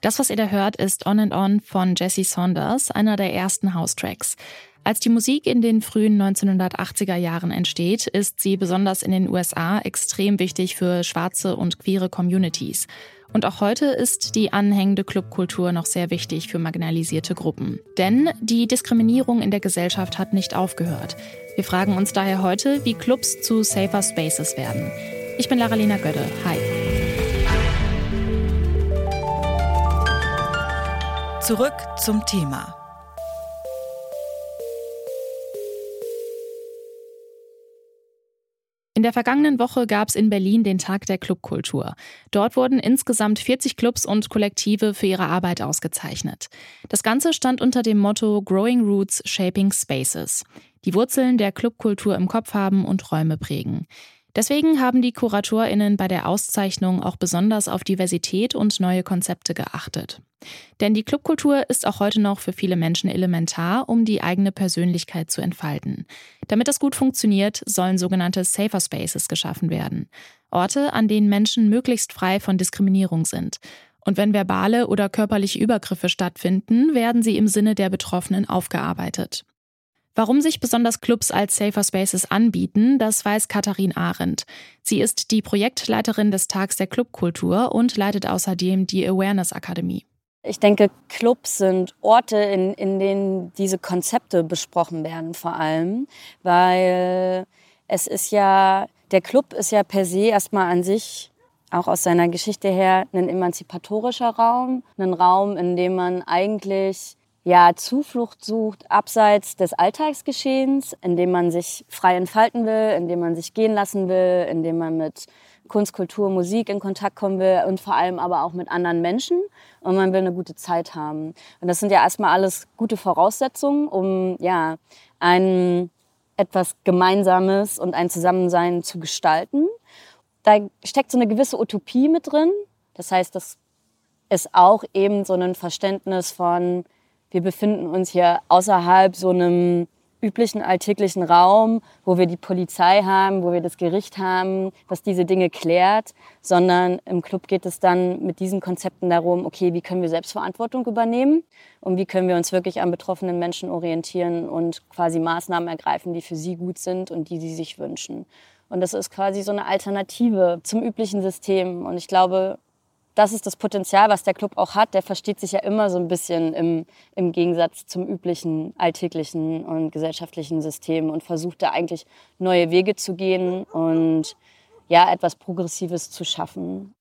Das, was ihr da hört, ist On and On von Jesse Saunders, einer der ersten House-Tracks. Als die Musik in den frühen 1980er Jahren entsteht, ist sie besonders in den USA extrem wichtig für schwarze und queere Communities. Und auch heute ist die anhängende Clubkultur noch sehr wichtig für marginalisierte Gruppen. Denn die Diskriminierung in der Gesellschaft hat nicht aufgehört. Wir fragen uns daher heute, wie Clubs zu safer Spaces werden. Ich bin Laralina Gödde. Hi. Zurück zum Thema. In der vergangenen Woche gab es in Berlin den Tag der Clubkultur. Dort wurden insgesamt 40 Clubs und Kollektive für ihre Arbeit ausgezeichnet. Das Ganze stand unter dem Motto Growing Roots, Shaping Spaces. Die Wurzeln der Clubkultur im Kopf haben und Räume prägen. Deswegen haben die KuratorInnen bei der Auszeichnung auch besonders auf Diversität und neue Konzepte geachtet. Denn die Clubkultur ist auch heute noch für viele Menschen elementar, um die eigene Persönlichkeit zu entfalten. Damit das gut funktioniert, sollen sogenannte Safer Spaces geschaffen werden. Orte, an denen Menschen möglichst frei von Diskriminierung sind. Und wenn verbale oder körperliche Übergriffe stattfinden, werden sie im Sinne der Betroffenen aufgearbeitet. Warum sich besonders Clubs als Safer Spaces anbieten, das weiß Katharin Arendt. Sie ist die Projektleiterin des Tags der Clubkultur und leitet außerdem die Awareness Akademie. Ich denke, Clubs sind Orte, in, in denen diese Konzepte besprochen werden, vor allem, weil es ist ja, der Club ist ja per se erstmal an sich auch aus seiner Geschichte her ein emanzipatorischer Raum, ein Raum, in dem man eigentlich ja, Zuflucht sucht abseits des Alltagsgeschehens, in dem man sich frei entfalten will, in dem man sich gehen lassen will, in dem man mit Kunst, Kultur, Musik in Kontakt kommen will und vor allem aber auch mit anderen Menschen und man will eine gute Zeit haben. Und das sind ja erstmal alles gute Voraussetzungen, um ja ein etwas Gemeinsames und ein Zusammensein zu gestalten. Da steckt so eine gewisse Utopie mit drin. Das heißt, das ist auch eben so ein Verständnis von wir befinden uns hier außerhalb so einem üblichen alltäglichen Raum, wo wir die Polizei haben, wo wir das Gericht haben, was diese Dinge klärt, sondern im Club geht es dann mit diesen Konzepten darum, okay, wie können wir Selbstverantwortung übernehmen und wie können wir uns wirklich an betroffenen Menschen orientieren und quasi Maßnahmen ergreifen, die für sie gut sind und die sie sich wünschen. Und das ist quasi so eine Alternative zum üblichen System. Und ich glaube, das ist das Potenzial, was der Club auch hat. Der versteht sich ja immer so ein bisschen im, im Gegensatz zum üblichen alltäglichen und gesellschaftlichen System und versucht da eigentlich neue Wege zu gehen und ja, etwas Progressives zu schaffen.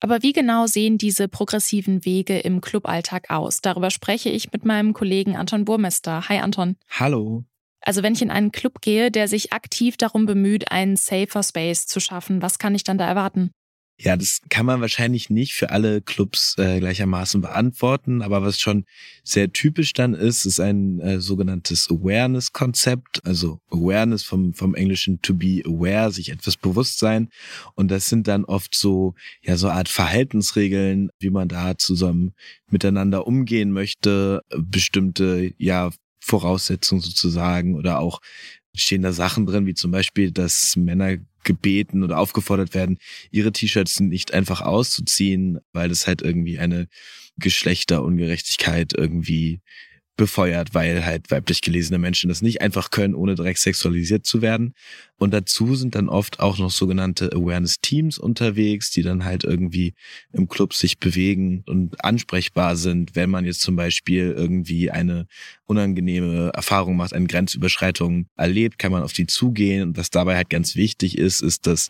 Aber wie genau sehen diese progressiven Wege im Cluballtag aus? Darüber spreche ich mit meinem Kollegen Anton Burmester. Hi Anton. Hallo. Also wenn ich in einen Club gehe, der sich aktiv darum bemüht, einen safer Space zu schaffen, was kann ich dann da erwarten? Ja, das kann man wahrscheinlich nicht für alle Clubs äh, gleichermaßen beantworten, aber was schon sehr typisch dann ist, ist ein äh, sogenanntes Awareness-Konzept, also Awareness vom, vom Englischen to be aware, sich etwas bewusst sein. Und das sind dann oft so, ja, so Art Verhaltensregeln, wie man da zusammen miteinander umgehen möchte, bestimmte, ja, Voraussetzungen sozusagen oder auch stehen da Sachen drin, wie zum Beispiel, dass Männer gebeten oder aufgefordert werden, ihre T-Shirts nicht einfach auszuziehen, weil das halt irgendwie eine Geschlechterungerechtigkeit irgendwie befeuert, weil halt weiblich gelesene Menschen das nicht einfach können, ohne direkt sexualisiert zu werden. Und dazu sind dann oft auch noch sogenannte Awareness-Teams unterwegs, die dann halt irgendwie im Club sich bewegen und ansprechbar sind, wenn man jetzt zum Beispiel irgendwie eine unangenehme Erfahrung macht, eine Grenzüberschreitung erlebt, kann man auf die zugehen. Und was dabei halt ganz wichtig ist, ist, dass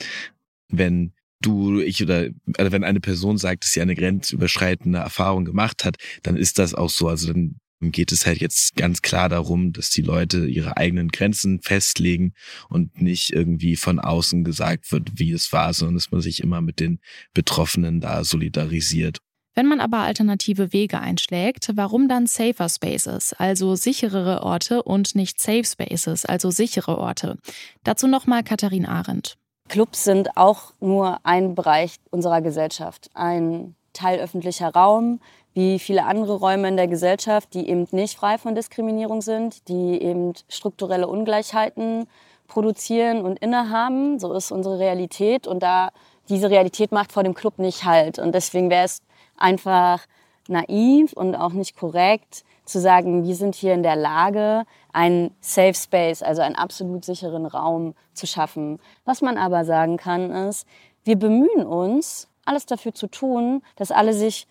wenn du, ich oder also wenn eine Person sagt, dass sie eine grenzüberschreitende Erfahrung gemacht hat, dann ist das auch so. Also dann geht es halt jetzt ganz klar darum, dass die Leute ihre eigenen Grenzen festlegen und nicht irgendwie von außen gesagt wird, wie es war, sondern dass man sich immer mit den Betroffenen da solidarisiert. Wenn man aber alternative Wege einschlägt, warum dann Safer Spaces, also sicherere Orte und nicht Safe Spaces, also sichere Orte? Dazu nochmal Katharin Arendt. Clubs sind auch nur ein Bereich unserer Gesellschaft, ein Teil öffentlicher Raum, wie viele andere Räume in der Gesellschaft, die eben nicht frei von Diskriminierung sind, die eben strukturelle Ungleichheiten produzieren und innehaben. So ist unsere Realität und da diese Realität macht vor dem Club nicht halt. Und deswegen wäre es einfach naiv und auch nicht korrekt zu sagen, wir sind hier in der Lage, einen Safe Space, also einen absolut sicheren Raum zu schaffen. Was man aber sagen kann, ist, wir bemühen uns, alles dafür zu tun, dass alle sich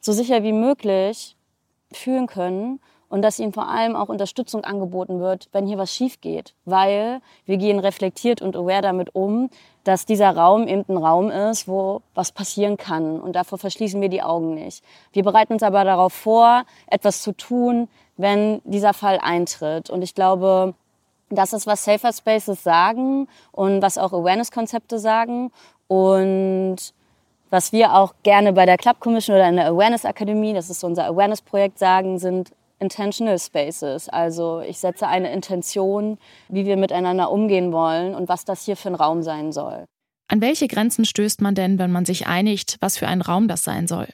so sicher wie möglich fühlen können und dass ihnen vor allem auch Unterstützung angeboten wird, wenn hier was schief geht, weil wir gehen reflektiert und aware damit um, dass dieser Raum eben ein Raum ist, wo was passieren kann. Und davor verschließen wir die Augen nicht. Wir bereiten uns aber darauf vor, etwas zu tun, wenn dieser Fall eintritt. Und ich glaube, das ist, was Safer Spaces sagen und was auch Awareness-Konzepte sagen. Und was wir auch gerne bei der Club Commission oder in der Awareness Akademie, das ist so unser Awareness-Projekt, sagen, sind Intentional Spaces. Also ich setze eine Intention, wie wir miteinander umgehen wollen und was das hier für ein Raum sein soll. An welche Grenzen stößt man denn, wenn man sich einigt, was für ein Raum das sein soll?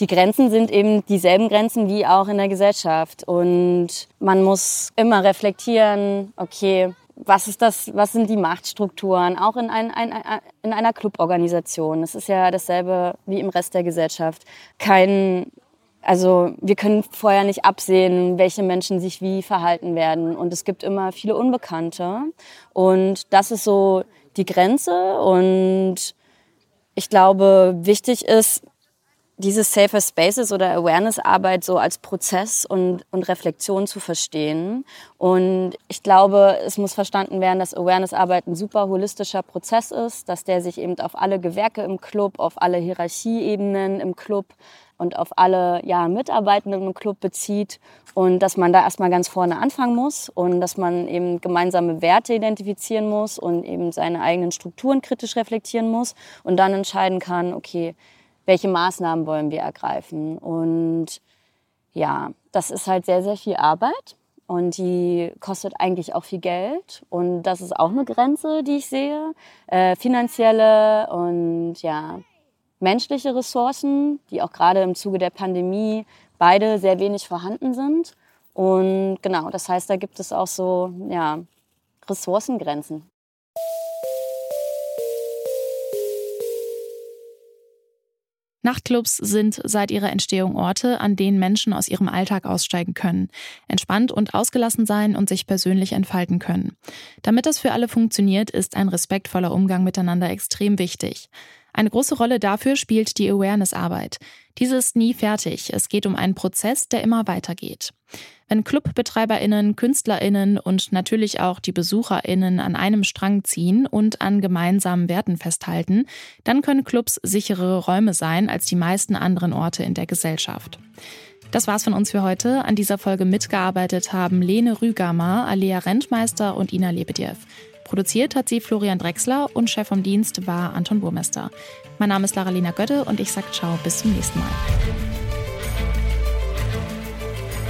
Die Grenzen sind eben dieselben Grenzen wie auch in der Gesellschaft. Und man muss immer reflektieren, okay, was ist das, was sind die Machtstrukturen, auch in, ein, ein, in einer Cluborganisation. Es ist ja dasselbe wie im Rest der Gesellschaft. Kein also wir können vorher nicht absehen, welche Menschen sich wie verhalten werden. Und es gibt immer viele Unbekannte. Und das ist so die Grenze. Und ich glaube, wichtig ist, diese Safer Spaces oder Awareness-Arbeit so als Prozess und, und Reflexion zu verstehen. Und ich glaube, es muss verstanden werden, dass Awareness-Arbeit ein super holistischer Prozess ist, dass der sich eben auf alle Gewerke im Club, auf alle Hierarchieebenen im Club und auf alle ja, Mitarbeitenden im Club bezieht und dass man da erstmal ganz vorne anfangen muss und dass man eben gemeinsame Werte identifizieren muss und eben seine eigenen Strukturen kritisch reflektieren muss und dann entscheiden kann, okay, welche Maßnahmen wollen wir ergreifen. Und ja, das ist halt sehr, sehr viel Arbeit und die kostet eigentlich auch viel Geld. Und das ist auch eine Grenze, die ich sehe. Äh, finanzielle und ja, menschliche Ressourcen, die auch gerade im Zuge der Pandemie beide sehr wenig vorhanden sind. Und genau, das heißt, da gibt es auch so ja, Ressourcengrenzen. Nachtclubs sind seit ihrer Entstehung Orte, an denen Menschen aus ihrem Alltag aussteigen können, entspannt und ausgelassen sein und sich persönlich entfalten können. Damit das für alle funktioniert, ist ein respektvoller Umgang miteinander extrem wichtig. Eine große Rolle dafür spielt die Awareness-Arbeit. Diese ist nie fertig. Es geht um einen Prozess, der immer weitergeht. Wenn Clubbetreiberinnen, Künstlerinnen und natürlich auch die Besucherinnen an einem Strang ziehen und an gemeinsamen Werten festhalten, dann können Clubs sichere Räume sein als die meisten anderen Orte in der Gesellschaft. Das war's von uns für heute. An dieser Folge mitgearbeitet haben Lene Rügamer, Alea Rentmeister und Ina Lebedjew. Produziert hat sie Florian Drexler und Chef vom Dienst war Anton Burmester. Mein Name ist Lara-Lena Götte und ich sage ciao, bis zum nächsten Mal.